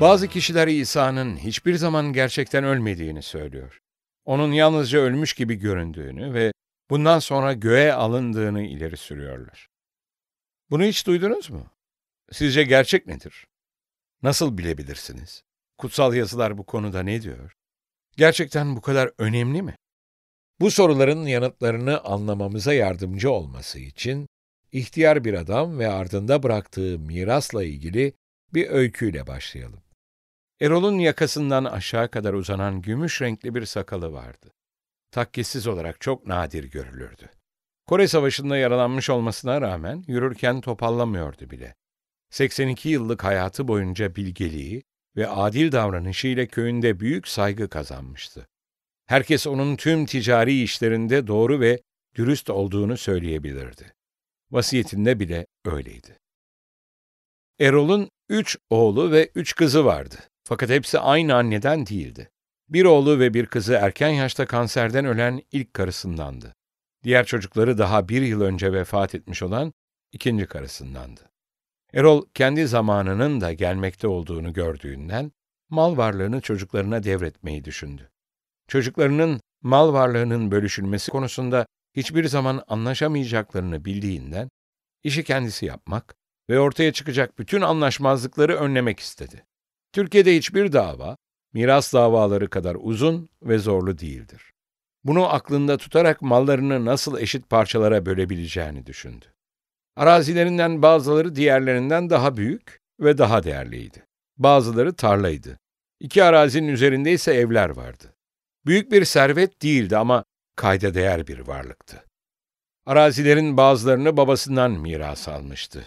Bazı kişiler İsa'nın hiçbir zaman gerçekten ölmediğini söylüyor. Onun yalnızca ölmüş gibi göründüğünü ve bundan sonra göğe alındığını ileri sürüyorlar. Bunu hiç duydunuz mu? Sizce gerçek nedir? Nasıl bilebilirsiniz? Kutsal yazılar bu konuda ne diyor? Gerçekten bu kadar önemli mi? Bu soruların yanıtlarını anlamamıza yardımcı olması için ihtiyar bir adam ve ardında bıraktığı mirasla ilgili bir öyküyle başlayalım. Erol'un yakasından aşağı kadar uzanan gümüş renkli bir sakalı vardı. Takkesiz olarak çok nadir görülürdü. Kore Savaşı'nda yaralanmış olmasına rağmen yürürken topallamıyordu bile. 82 yıllık hayatı boyunca bilgeliği ve adil davranışıyla köyünde büyük saygı kazanmıştı. Herkes onun tüm ticari işlerinde doğru ve dürüst olduğunu söyleyebilirdi. Vasiyetinde bile öyleydi. Erol'un üç oğlu ve üç kızı vardı. Fakat hepsi aynı anneden değildi. Bir oğlu ve bir kızı erken yaşta kanserden ölen ilk karısındandı. Diğer çocukları daha bir yıl önce vefat etmiş olan ikinci karısındandı. Erol kendi zamanının da gelmekte olduğunu gördüğünden mal varlığını çocuklarına devretmeyi düşündü. Çocuklarının mal varlığının bölüşülmesi konusunda hiçbir zaman anlaşamayacaklarını bildiğinden işi kendisi yapmak ve ortaya çıkacak bütün anlaşmazlıkları önlemek istedi. Türkiye'de hiçbir dava miras davaları kadar uzun ve zorlu değildir. Bunu aklında tutarak mallarını nasıl eşit parçalara bölebileceğini düşündü. Arazilerinden bazıları diğerlerinden daha büyük ve daha değerliydi. Bazıları tarlaydı. İki arazinin üzerinde ise evler vardı. Büyük bir servet değildi ama kayda değer bir varlıktı. Arazilerin bazılarını babasından miras almıştı.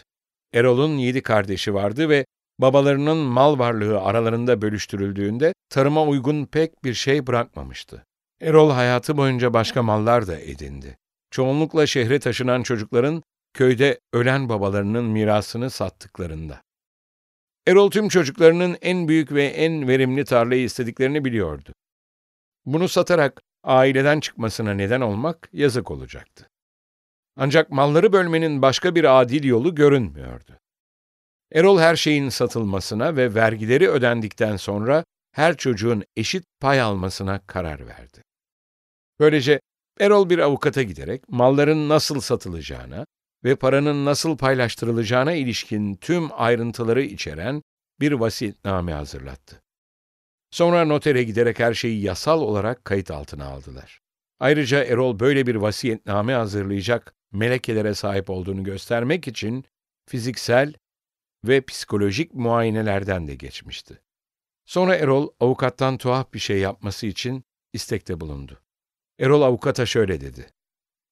Erol'un yedi kardeşi vardı ve babalarının mal varlığı aralarında bölüştürüldüğünde tarıma uygun pek bir şey bırakmamıştı. Erol hayatı boyunca başka mallar da edindi. Çoğunlukla şehre taşınan çocukların köyde ölen babalarının mirasını sattıklarında. Erol tüm çocuklarının en büyük ve en verimli tarlayı istediklerini biliyordu. Bunu satarak aileden çıkmasına neden olmak yazık olacaktı. Ancak malları bölmenin başka bir adil yolu görünmüyordu. Erol her şeyin satılmasına ve vergileri ödendikten sonra her çocuğun eşit pay almasına karar verdi. Böylece Erol bir avukata giderek malların nasıl satılacağına ve paranın nasıl paylaştırılacağına ilişkin tüm ayrıntıları içeren bir vasiyetname hazırlattı. Sonra notere giderek her şeyi yasal olarak kayıt altına aldılar. Ayrıca Erol böyle bir vasiyetname hazırlayacak melekelere sahip olduğunu göstermek için fiziksel ve psikolojik muayenelerden de geçmişti. Sonra Erol avukattan tuhaf bir şey yapması için istekte bulundu. Erol avukata şöyle dedi.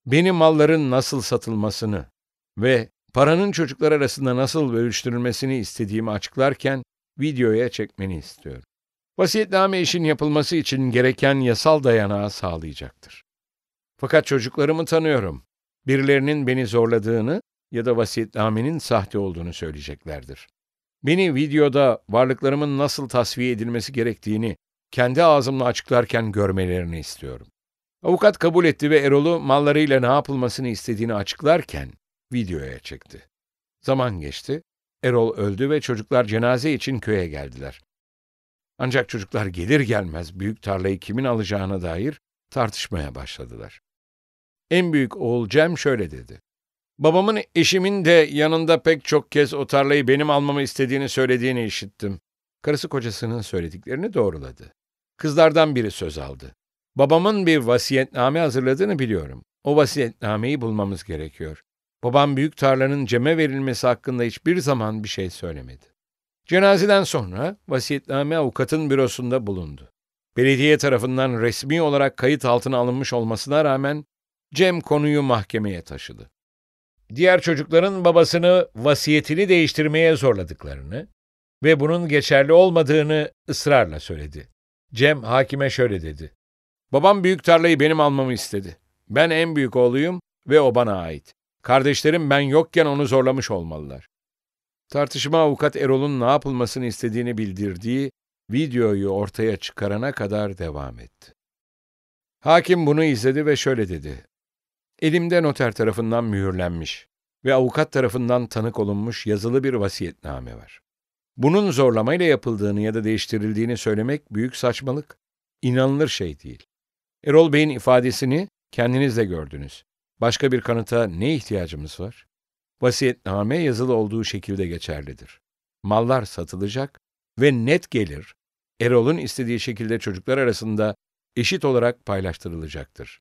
Benim malların nasıl satılmasını ve paranın çocuklar arasında nasıl bölüştürülmesini istediğimi açıklarken videoya çekmeni istiyorum. Vasiyetname işin yapılması için gereken yasal dayanağı sağlayacaktır. Fakat çocuklarımı tanıyorum. Birilerinin beni zorladığını ya da vasiyetnamenin sahte olduğunu söyleyeceklerdir. Beni videoda varlıklarımın nasıl tasfiye edilmesi gerektiğini kendi ağzımla açıklarken görmelerini istiyorum. Avukat kabul etti ve Erol'u mallarıyla ne yapılmasını istediğini açıklarken videoya çekti. Zaman geçti, Erol öldü ve çocuklar cenaze için köye geldiler. Ancak çocuklar gelir gelmez büyük tarlayı kimin alacağına dair tartışmaya başladılar. En büyük oğul Cem şöyle dedi. Babamın eşimin de yanında pek çok kez o tarlayı benim almamı istediğini söylediğini işittim. Karısı kocasının söylediklerini doğruladı. Kızlardan biri söz aldı. Babamın bir vasiyetname hazırladığını biliyorum. O vasiyetnameyi bulmamız gerekiyor. Babam büyük tarlanın Cem'e verilmesi hakkında hiçbir zaman bir şey söylemedi. Cenazeden sonra vasiyetname avukatın bürosunda bulundu. Belediye tarafından resmi olarak kayıt altına alınmış olmasına rağmen Cem konuyu mahkemeye taşıdı. Diğer çocukların babasını vasiyetini değiştirmeye zorladıklarını ve bunun geçerli olmadığını ısrarla söyledi. Cem hakime şöyle dedi. Babam büyük tarlayı benim almamı istedi. Ben en büyük oğluyum ve o bana ait. Kardeşlerim ben yokken onu zorlamış olmalılar. Tartışma avukat Erol'un ne yapılmasını istediğini bildirdiği videoyu ortaya çıkarana kadar devam etti. Hakim bunu izledi ve şöyle dedi. Elimde noter tarafından mühürlenmiş ve avukat tarafından tanık olunmuş yazılı bir vasiyetname var. Bunun zorlamayla yapıldığını ya da değiştirildiğini söylemek büyük saçmalık. İnanılır şey değil. Erol Bey'in ifadesini kendiniz de gördünüz. Başka bir kanıta ne ihtiyacımız var? Vasiyetname yazılı olduğu şekilde geçerlidir. Mallar satılacak ve net gelir Erol'un istediği şekilde çocuklar arasında eşit olarak paylaştırılacaktır.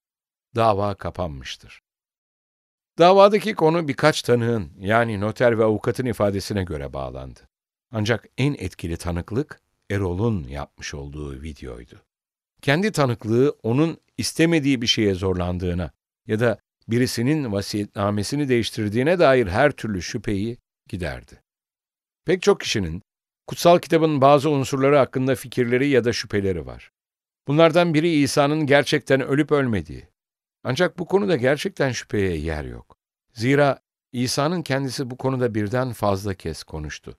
Dava kapanmıştır. Davadaki konu birkaç tanığın yani noter ve avukatın ifadesine göre bağlandı. Ancak en etkili tanıklık Erol'un yapmış olduğu videoydu. Kendi tanıklığı onun istemediği bir şeye zorlandığına ya da birisinin vasiyetnamesini değiştirdiğine dair her türlü şüpheyi giderdi. Pek çok kişinin kutsal kitabın bazı unsurları hakkında fikirleri ya da şüpheleri var. Bunlardan biri İsa'nın gerçekten ölüp ölmediği. Ancak bu konuda gerçekten şüpheye yer yok. Zira İsa'nın kendisi bu konuda birden fazla kez konuştu.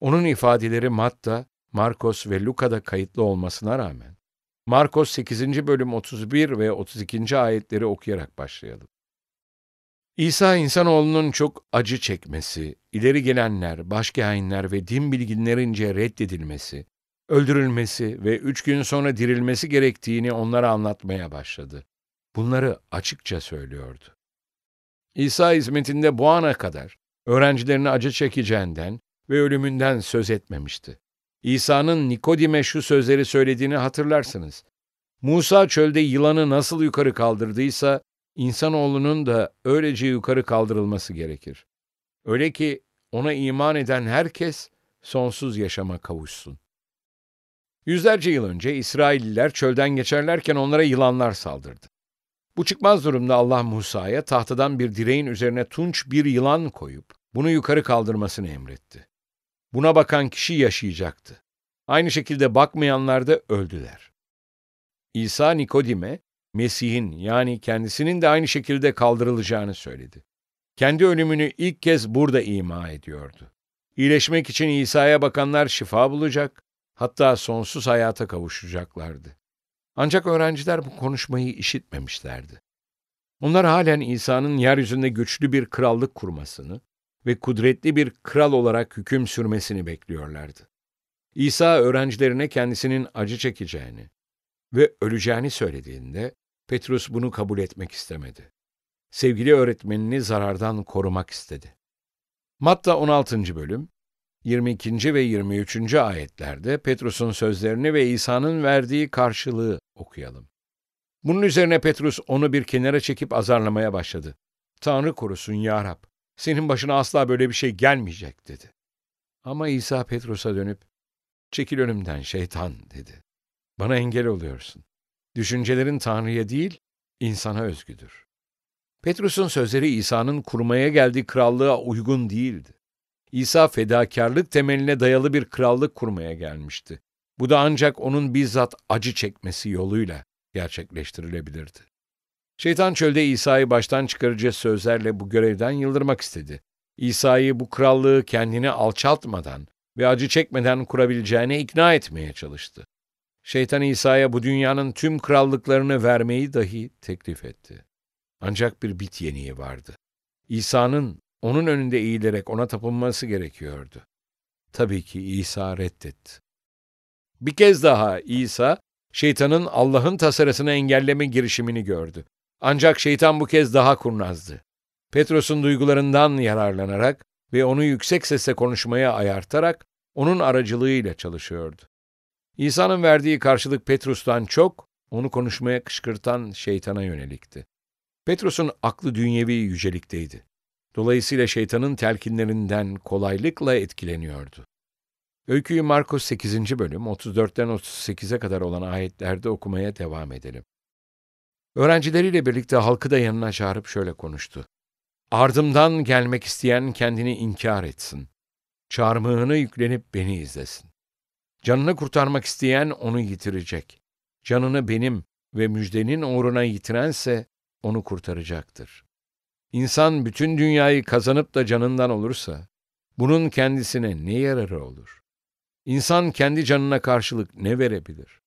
Onun ifadeleri Matta, Markos ve Luka'da kayıtlı olmasına rağmen, Markos 8. bölüm 31 ve 32. ayetleri okuyarak başlayalım. İsa insanoğlunun çok acı çekmesi, ileri gelenler, başkâhinler ve din bilginlerince reddedilmesi, öldürülmesi ve üç gün sonra dirilmesi gerektiğini onlara anlatmaya başladı. Bunları açıkça söylüyordu. İsa hizmetinde bu ana kadar öğrencilerini acı çekeceğinden ve ölümünden söz etmemişti. İsa'nın Nikodim'e şu sözleri söylediğini hatırlarsınız. Musa çölde yılanı nasıl yukarı kaldırdıysa, insanoğlunun da öylece yukarı kaldırılması gerekir. Öyle ki ona iman eden herkes sonsuz yaşama kavuşsun. Yüzlerce yıl önce İsrailliler çölden geçerlerken onlara yılanlar saldırdı. Bu çıkmaz durumda Allah Musa'ya tahtadan bir direğin üzerine tunç bir yılan koyup bunu yukarı kaldırmasını emretti. Buna bakan kişi yaşayacaktı. Aynı şekilde bakmayanlar da öldüler. İsa Nikodim'e Mesih'in yani kendisinin de aynı şekilde kaldırılacağını söyledi. Kendi ölümünü ilk kez burada ima ediyordu. İyileşmek için İsa'ya bakanlar şifa bulacak, hatta sonsuz hayata kavuşacaklardı. Ancak öğrenciler bu konuşmayı işitmemişlerdi. Onlar halen İsa'nın yeryüzünde güçlü bir krallık kurmasını ve kudretli bir kral olarak hüküm sürmesini bekliyorlardı. İsa öğrencilerine kendisinin acı çekeceğini ve öleceğini söylediğinde Petrus bunu kabul etmek istemedi. Sevgili öğretmenini zarardan korumak istedi. Matta 16. bölüm 22. ve 23. ayetlerde Petrus'un sözlerini ve İsa'nın verdiği karşılığı okuyalım. Bunun üzerine Petrus onu bir kenara çekip azarlamaya başladı. Tanrı korusun ya Rab, senin başına asla böyle bir şey gelmeyecek dedi. Ama İsa Petrus'a dönüp, çekil önümden şeytan dedi. Bana engel oluyorsun. Düşüncelerin Tanrı'ya değil, insana özgüdür. Petrus'un sözleri İsa'nın kurmaya geldiği krallığa uygun değildi. İsa fedakarlık temeline dayalı bir krallık kurmaya gelmişti. Bu da ancak onun bizzat acı çekmesi yoluyla gerçekleştirilebilirdi. Şeytan çölde İsa'yı baştan çıkarıcı sözlerle bu görevden yıldırmak istedi. İsa'yı bu krallığı kendini alçaltmadan ve acı çekmeden kurabileceğine ikna etmeye çalıştı. Şeytan İsa'ya bu dünyanın tüm krallıklarını vermeyi dahi teklif etti. Ancak bir bit yeniği vardı. İsa'nın onun önünde eğilerek ona tapınması gerekiyordu. Tabii ki İsa reddetti. Bir kez daha İsa, şeytanın Allah'ın tasarısını engelleme girişimini gördü. Ancak şeytan bu kez daha kurnazdı. Petros'un duygularından yararlanarak ve onu yüksek sesle konuşmaya ayartarak onun aracılığıyla çalışıyordu. İsa'nın verdiği karşılık Petrus'tan çok, onu konuşmaya kışkırtan şeytana yönelikti. Petrus'un aklı dünyevi yücelikteydi. Dolayısıyla şeytanın telkinlerinden kolaylıkla etkileniyordu. Öyküyü Markus 8. bölüm 34'ten 38'e kadar olan ayetlerde okumaya devam edelim. Öğrencileriyle birlikte halkı da yanına çağırıp şöyle konuştu. Ardımdan gelmek isteyen kendini inkar etsin. Çarmıhını yüklenip beni izlesin. Canını kurtarmak isteyen onu yitirecek. Canını benim ve müjdenin uğruna yitirense onu kurtaracaktır. İnsan bütün dünyayı kazanıp da canından olursa, bunun kendisine ne yararı olur? İnsan kendi canına karşılık ne verebilir?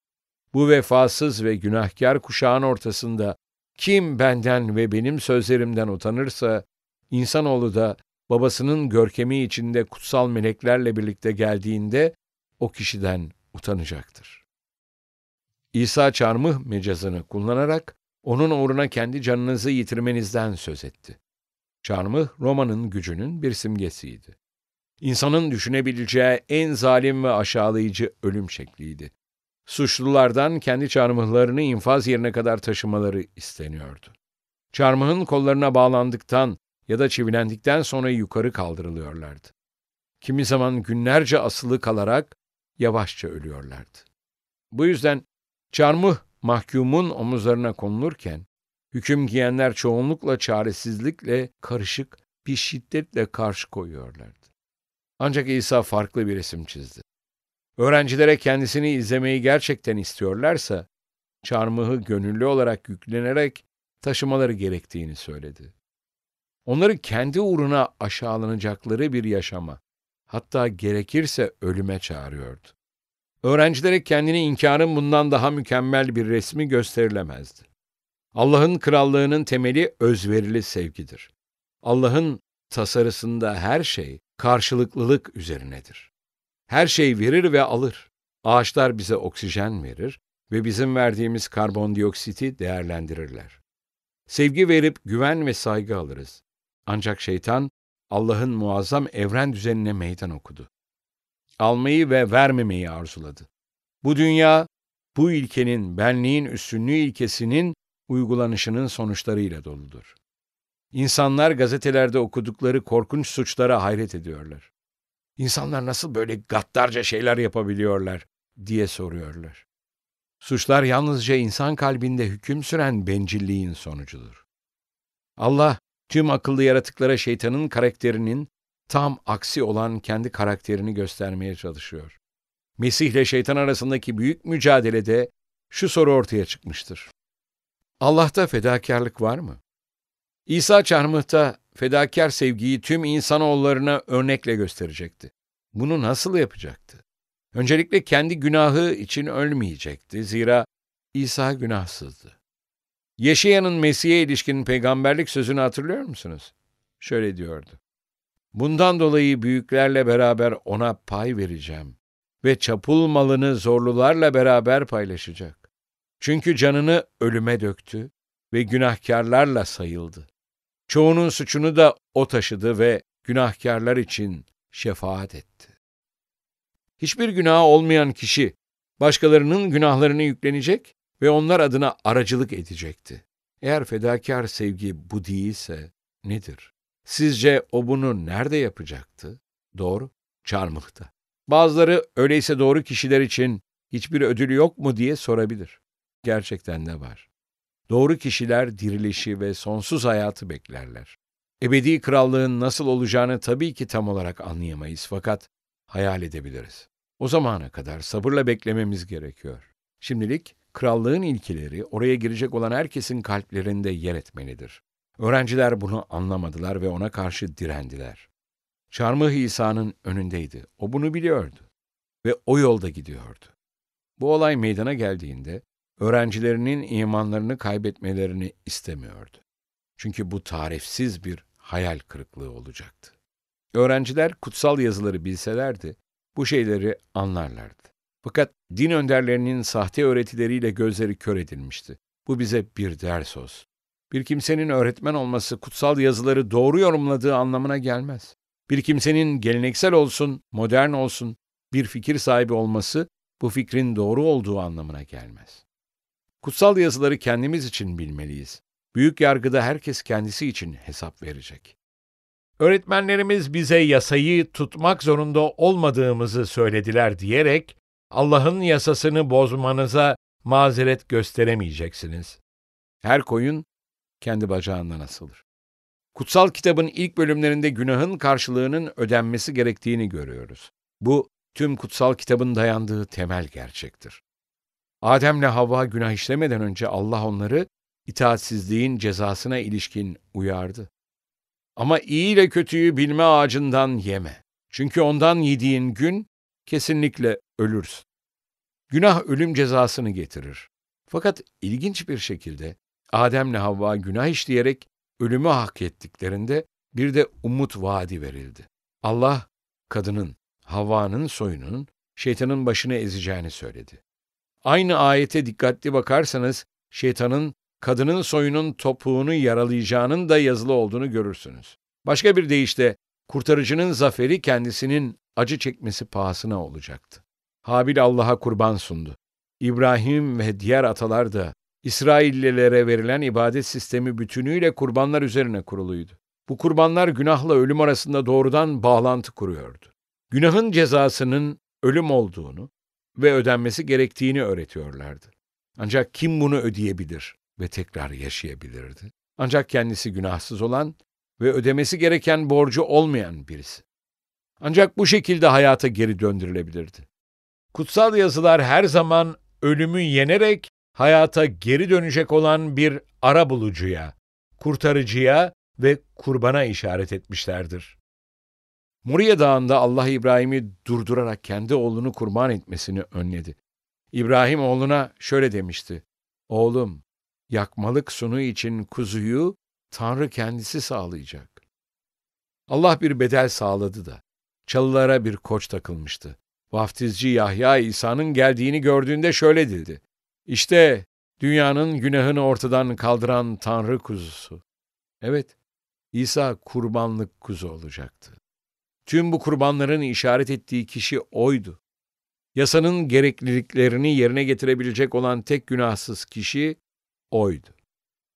Bu vefasız ve günahkar kuşağın ortasında kim benden ve benim sözlerimden utanırsa, insanoğlu da babasının görkemi içinde kutsal meleklerle birlikte geldiğinde o kişiden utanacaktır. İsa çarmıh mecazını kullanarak onun uğruna kendi canınızı yitirmenizden söz etti. Çarmıh Roma'nın gücünün bir simgesiydi. İnsanın düşünebileceği en zalim ve aşağılayıcı ölüm şekliydi. Suçlulardan kendi çarmıhlarını infaz yerine kadar taşımaları isteniyordu. Çarmıhın kollarına bağlandıktan ya da çivilendikten sonra yukarı kaldırılıyorlardı. Kimi zaman günlerce asılı kalarak yavaşça ölüyorlardı. Bu yüzden çarmıh mahkumun omuzlarına konulurken, hüküm giyenler çoğunlukla çaresizlikle karışık bir şiddetle karşı koyuyorlardı. Ancak İsa farklı bir resim çizdi. Öğrencilere kendisini izlemeyi gerçekten istiyorlarsa, çarmıhı gönüllü olarak yüklenerek taşımaları gerektiğini söyledi. Onları kendi uğruna aşağılanacakları bir yaşama, hatta gerekirse ölüme çağırıyordu. Öğrencilere kendini inkarın bundan daha mükemmel bir resmi gösterilemezdi. Allah'ın krallığının temeli özverili sevgidir. Allah'ın tasarısında her şey karşılıklılık üzerinedir. Her şey verir ve alır. Ağaçlar bize oksijen verir ve bizim verdiğimiz karbondioksiti değerlendirirler. Sevgi verip güven ve saygı alırız. Ancak şeytan Allah'ın muazzam evren düzenine meydan okudu. Almayı ve vermemeyi arzuladı. Bu dünya, bu ilkenin, benliğin üstünlüğü ilkesinin uygulanışının sonuçlarıyla doludur. İnsanlar gazetelerde okudukları korkunç suçlara hayret ediyorlar. İnsanlar nasıl böyle gaddarca şeyler yapabiliyorlar diye soruyorlar. Suçlar yalnızca insan kalbinde hüküm süren bencilliğin sonucudur. Allah tüm akıllı yaratıklara şeytanın karakterinin tam aksi olan kendi karakterini göstermeye çalışıyor. Mesih ile şeytan arasındaki büyük mücadelede şu soru ortaya çıkmıştır. Allah'ta fedakarlık var mı? İsa çarmıhta fedakar sevgiyi tüm insanoğullarına örnekle gösterecekti. Bunu nasıl yapacaktı? Öncelikle kendi günahı için ölmeyecekti. Zira İsa günahsızdı. Yeşaya'nın Mesih'e ilişkin peygamberlik sözünü hatırlıyor musunuz? Şöyle diyordu. Bundan dolayı büyüklerle beraber ona pay vereceğim ve çapul malını zorlularla beraber paylaşacak. Çünkü canını ölüme döktü ve günahkarlarla sayıldı. Çoğunun suçunu da o taşıdı ve günahkarlar için şefaat etti. Hiçbir günahı olmayan kişi başkalarının günahlarını yüklenecek ve onlar adına aracılık edecekti. Eğer fedakar sevgi bu değilse nedir? Sizce o bunu nerede yapacaktı? Doğru, çarmıhta. Bazıları öyleyse doğru kişiler için hiçbir ödül yok mu diye sorabilir. Gerçekten de var. Doğru kişiler dirilişi ve sonsuz hayatı beklerler. Ebedi krallığın nasıl olacağını tabii ki tam olarak anlayamayız fakat hayal edebiliriz. O zamana kadar sabırla beklememiz gerekiyor. Şimdilik krallığın ilkeleri oraya girecek olan herkesin kalplerinde yer etmelidir. Öğrenciler bunu anlamadılar ve ona karşı direndiler. Çarmıh İsa'nın önündeydi. O bunu biliyordu ve o yolda gidiyordu. Bu olay meydana geldiğinde öğrencilerinin imanlarını kaybetmelerini istemiyordu. Çünkü bu tarifsiz bir hayal kırıklığı olacaktı. Öğrenciler kutsal yazıları bilselerdi, bu şeyleri anlarlardı. Fakat din önderlerinin sahte öğretileriyle gözleri kör edilmişti. Bu bize bir ders olsun. Bir kimsenin öğretmen olması kutsal yazıları doğru yorumladığı anlamına gelmez. Bir kimsenin geleneksel olsun, modern olsun bir fikir sahibi olması bu fikrin doğru olduğu anlamına gelmez. Kutsal yazıları kendimiz için bilmeliyiz. Büyük yargıda herkes kendisi için hesap verecek. Öğretmenlerimiz bize yasayı tutmak zorunda olmadığımızı söylediler diyerek Allah'ın yasasını bozmanıza mazeret gösteremeyeceksiniz. Her koyun kendi bacağından asılır. Kutsal kitabın ilk bölümlerinde günahın karşılığının ödenmesi gerektiğini görüyoruz. Bu tüm kutsal kitabın dayandığı temel gerçektir. Adem'le Havva günah işlemeden önce Allah onları itaatsizliğin cezasına ilişkin uyardı. Ama iyi ile kötüyü bilme ağacından yeme. Çünkü ondan yediğin gün kesinlikle ölürsün. Günah ölüm cezasını getirir. Fakat ilginç bir şekilde Adem'le Havva günah işleyerek ölümü hak ettiklerinde bir de umut vaadi verildi. Allah kadının, Havva'nın soyunun şeytanın başını ezeceğini söyledi. Aynı ayete dikkatli bakarsanız şeytanın kadının soyunun topuğunu yaralayacağının da yazılı olduğunu görürsünüz. Başka bir deyişle kurtarıcının zaferi kendisinin acı çekmesi pahasına olacaktı. Habil Allah'a kurban sundu. İbrahim ve diğer atalar da İsraillilere verilen ibadet sistemi bütünüyle kurbanlar üzerine kuruluydu. Bu kurbanlar günahla ölüm arasında doğrudan bağlantı kuruyordu. Günahın cezasının ölüm olduğunu ve ödenmesi gerektiğini öğretiyorlardı. Ancak kim bunu ödeyebilir ve tekrar yaşayabilirdi? Ancak kendisi günahsız olan ve ödemesi gereken borcu olmayan birisi. Ancak bu şekilde hayata geri döndürülebilirdi. Kutsal yazılar her zaman ölümü yenerek hayata geri dönecek olan bir ara bulucuya, kurtarıcıya ve kurbana işaret etmişlerdir. Moriye Dağı'nda Allah İbrahim'i durdurarak kendi oğlunu kurban etmesini önledi. İbrahim oğluna şöyle demişti. Oğlum, yakmalık sunu için kuzuyu Tanrı kendisi sağlayacak. Allah bir bedel sağladı da. Çalılara bir koç takılmıştı. Vaftizci Yahya İsa'nın geldiğini gördüğünde şöyle dedi. İşte dünyanın günahını ortadan kaldıran Tanrı kuzusu. Evet, İsa kurbanlık kuzu olacaktı. Tüm bu kurbanların işaret ettiği kişi oydu. Yasanın gerekliliklerini yerine getirebilecek olan tek günahsız kişi oydu.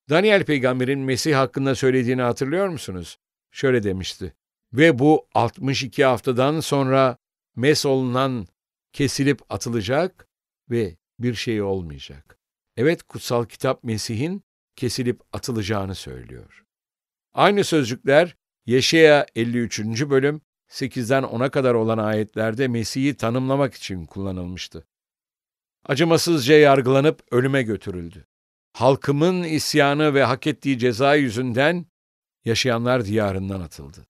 Daniel peygamberin Mesih hakkında söylediğini hatırlıyor musunuz? Şöyle demişti. Ve bu 62 haftadan sonra mes olunan kesilip atılacak ve bir şey olmayacak. Evet kutsal kitap Mesih'in kesilip atılacağını söylüyor. Aynı sözcükler Yeşaya 53. bölüm 8'den 10'a kadar olan ayetlerde Mesih'i tanımlamak için kullanılmıştı. Acımasızca yargılanıp ölüme götürüldü. Halkımın isyanı ve hak ettiği ceza yüzünden yaşayanlar diyarından atıldı.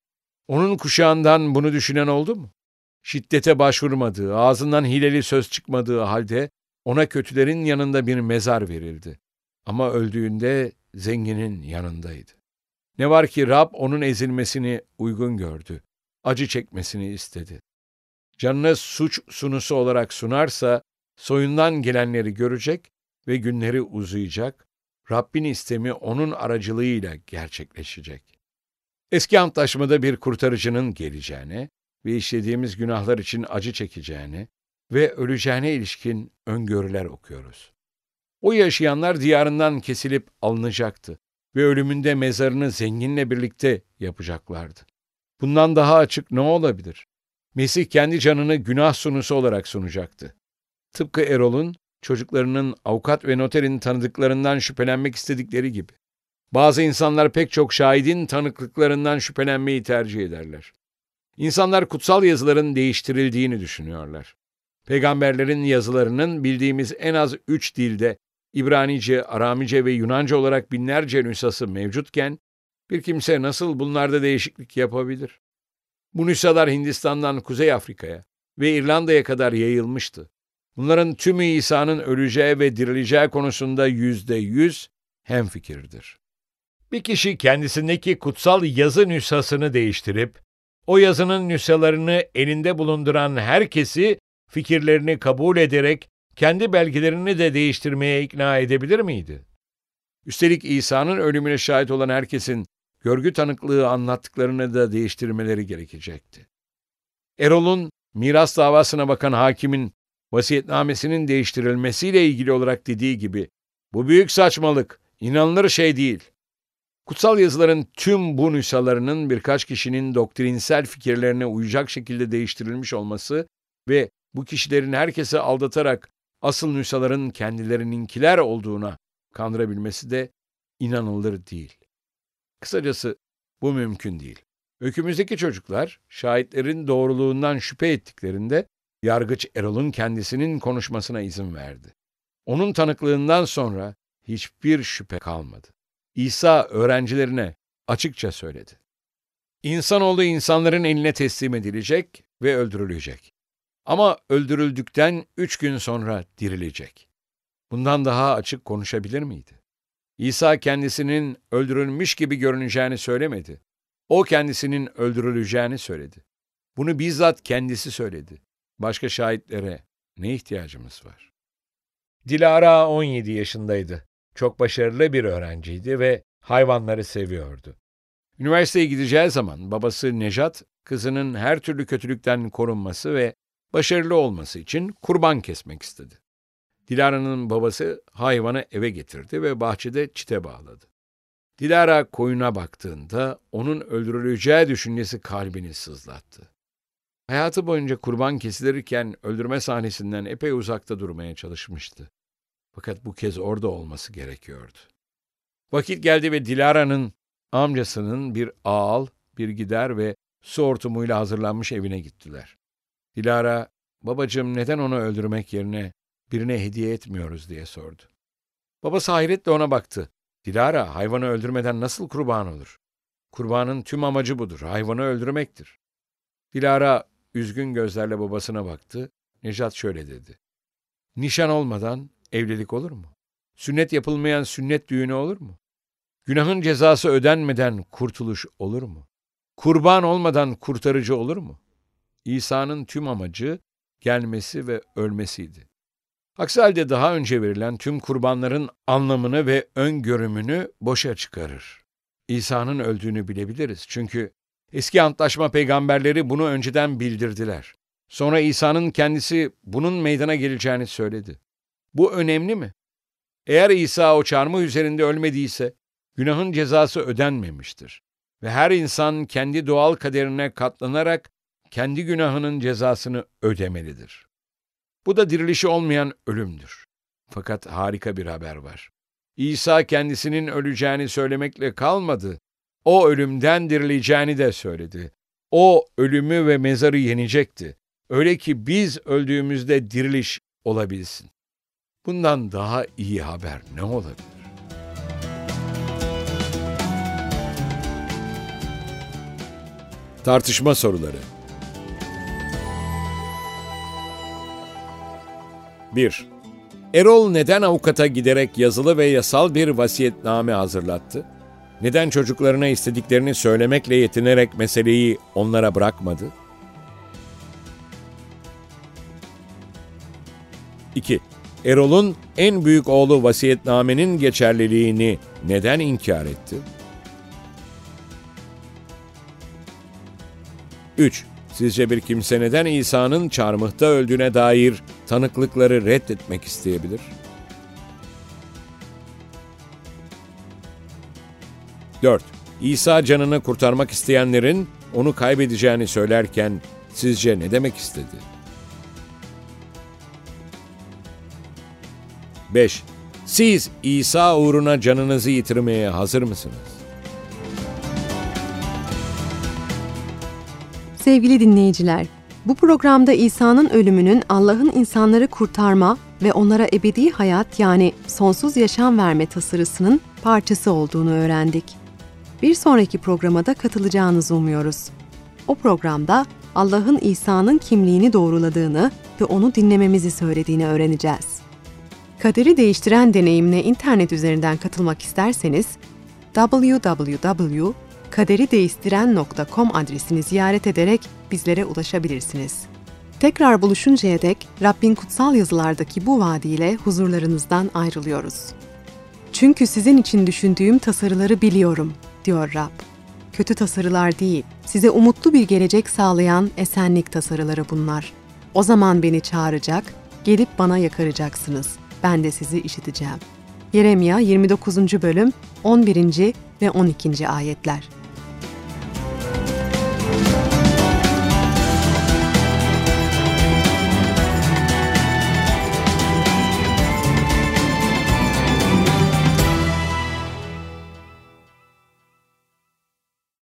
Onun kuşağından bunu düşünen oldu mu? Şiddete başvurmadığı, ağzından hileli söz çıkmadığı halde ona kötülerin yanında bir mezar verildi. Ama öldüğünde zenginin yanındaydı. Ne var ki Rab onun ezilmesini uygun gördü. Acı çekmesini istedi. Canını suç sunusu olarak sunarsa soyundan gelenleri görecek ve günleri uzayacak. Rabbin istemi onun aracılığıyla gerçekleşecek. Eski antlaşmada bir kurtarıcının geleceğine ve işlediğimiz günahlar için acı çekeceğine ve öleceğine ilişkin öngörüler okuyoruz. O yaşayanlar diyarından kesilip alınacaktı ve ölümünde mezarını zenginle birlikte yapacaklardı. Bundan daha açık ne olabilir? Mesih kendi canını günah sunusu olarak sunacaktı. Tıpkı Erol'un çocuklarının avukat ve noterin tanıdıklarından şüphelenmek istedikleri gibi. Bazı insanlar pek çok şahidin tanıklıklarından şüphelenmeyi tercih ederler. İnsanlar kutsal yazıların değiştirildiğini düşünüyorlar. Peygamberlerin yazılarının bildiğimiz en az üç dilde İbranice, Aramice ve Yunanca olarak binlerce nüshası mevcutken bir kimse nasıl bunlarda değişiklik yapabilir? Bu nüshalar Hindistan'dan Kuzey Afrika'ya ve İrlanda'ya kadar yayılmıştı. Bunların tümü İsa'nın öleceği ve dirileceği konusunda yüzde yüz hemfikirdir. Bir kişi kendisindeki kutsal yazı nüshasını değiştirip, o yazının nüshalarını elinde bulunduran herkesi fikirlerini kabul ederek kendi belgelerini de değiştirmeye ikna edebilir miydi? Üstelik İsa'nın ölümüne şahit olan herkesin görgü tanıklığı anlattıklarını da değiştirmeleri gerekecekti. Erol'un miras davasına bakan hakimin vasiyetnamesinin değiştirilmesiyle ilgili olarak dediği gibi, bu büyük saçmalık, inanılır şey değil. Kutsal yazıların tüm bu nüshalarının birkaç kişinin doktrinsel fikirlerine uyacak şekilde değiştirilmiş olması ve bu kişilerin herkese aldatarak asıl nüshaların kendilerininkiler olduğuna kandırabilmesi de inanılır değil. Kısacası Bu mümkün değil. Öykümüzdeki çocuklar şahitlerin doğruluğundan şüphe ettiklerinde yargıç Erol'un kendisinin konuşmasına izin verdi. Onun tanıklığından sonra hiçbir şüphe kalmadı. İsa öğrencilerine açıkça söyledi. İnsanoğlu insanların eline teslim edilecek ve öldürülecek. Ama öldürüldükten üç gün sonra dirilecek. Bundan daha açık konuşabilir miydi? İsa kendisinin öldürülmüş gibi görüneceğini söylemedi. O kendisinin öldürüleceğini söyledi. Bunu bizzat kendisi söyledi. Başka şahitlere ne ihtiyacımız var? Dilara 17 yaşındaydı. Çok başarılı bir öğrenciydi ve hayvanları seviyordu. Üniversiteye gideceği zaman babası Nejat, kızının her türlü kötülükten korunması ve başarılı olması için kurban kesmek istedi. Dilara'nın babası hayvanı eve getirdi ve bahçede çite bağladı. Dilara koyuna baktığında onun öldürüleceği düşüncesi kalbini sızlattı. Hayatı boyunca kurban kesilirken öldürme sahnesinden epey uzakta durmaya çalışmıştı. Fakat bu kez orada olması gerekiyordu. Vakit geldi ve Dilara'nın amcasının bir ağal, bir gider ve su hortumuyla hazırlanmış evine gittiler. Dilara, babacığım neden onu öldürmek yerine birine hediye etmiyoruz diye sordu. Babası hayretle ona baktı. Dilara, hayvanı öldürmeden nasıl kurban olur? Kurbanın tüm amacı budur, hayvanı öldürmektir. Dilara üzgün gözlerle babasına baktı. Nejat şöyle dedi. Nişan olmadan evlilik olur mu? Sünnet yapılmayan sünnet düğünü olur mu? Günahın cezası ödenmeden kurtuluş olur mu? Kurban olmadan kurtarıcı olur mu? İsa'nın tüm amacı gelmesi ve ölmesiydi. Aksi halde daha önce verilen tüm kurbanların anlamını ve öngörümünü boşa çıkarır. İsa'nın öldüğünü bilebiliriz çünkü eski antlaşma peygamberleri bunu önceden bildirdiler. Sonra İsa'nın kendisi bunun meydana geleceğini söyledi. Bu önemli mi? Eğer İsa o çarmıh üzerinde ölmediyse, günahın cezası ödenmemiştir. Ve her insan kendi doğal kaderine katlanarak kendi günahının cezasını ödemelidir. Bu da dirilişi olmayan ölümdür. Fakat harika bir haber var. İsa kendisinin öleceğini söylemekle kalmadı. O ölümden dirileceğini de söyledi. O ölümü ve mezarı yenecekti. Öyle ki biz öldüğümüzde diriliş olabilsin. Bundan daha iyi haber ne olabilir? Tartışma soruları 1. Erol neden avukata giderek yazılı ve yasal bir vasiyetname hazırlattı? Neden çocuklarına istediklerini söylemekle yetinerek meseleyi onlara bırakmadı? 2. Erol'un en büyük oğlu vasiyetnamenin geçerliliğini neden inkar etti? 3. Sizce bir kimse neden İsa'nın çarmıhta öldüğüne dair tanıklıkları reddetmek isteyebilir? 4. İsa canını kurtarmak isteyenlerin onu kaybedeceğini söylerken sizce ne demek istedi? 5. Siz İsa uğruna canınızı yitirmeye hazır mısınız? Sevgili dinleyiciler, bu programda İsa'nın ölümünün Allah'ın insanları kurtarma ve onlara ebedi hayat yani sonsuz yaşam verme tasarısının parçası olduğunu öğrendik. Bir sonraki programa da katılacağınızı umuyoruz. O programda Allah'ın İsa'nın kimliğini doğruladığını ve onu dinlememizi söylediğini öğreneceğiz. Kaderi değiştiren deneyimine internet üzerinden katılmak isterseniz www.kaderideistiren.com adresini ziyaret ederek bizlere ulaşabilirsiniz. Tekrar buluşuncaya dek Rabbin kutsal yazılardaki bu vaadiyle huzurlarınızdan ayrılıyoruz. Çünkü sizin için düşündüğüm tasarıları biliyorum, diyor Rab. Kötü tasarılar değil, size umutlu bir gelecek sağlayan esenlik tasarıları bunlar. O zaman beni çağıracak, gelip bana yakaracaksınız. Ben de sizi işiteceğim. Yeremya 29. bölüm 11. ve 12. ayetler.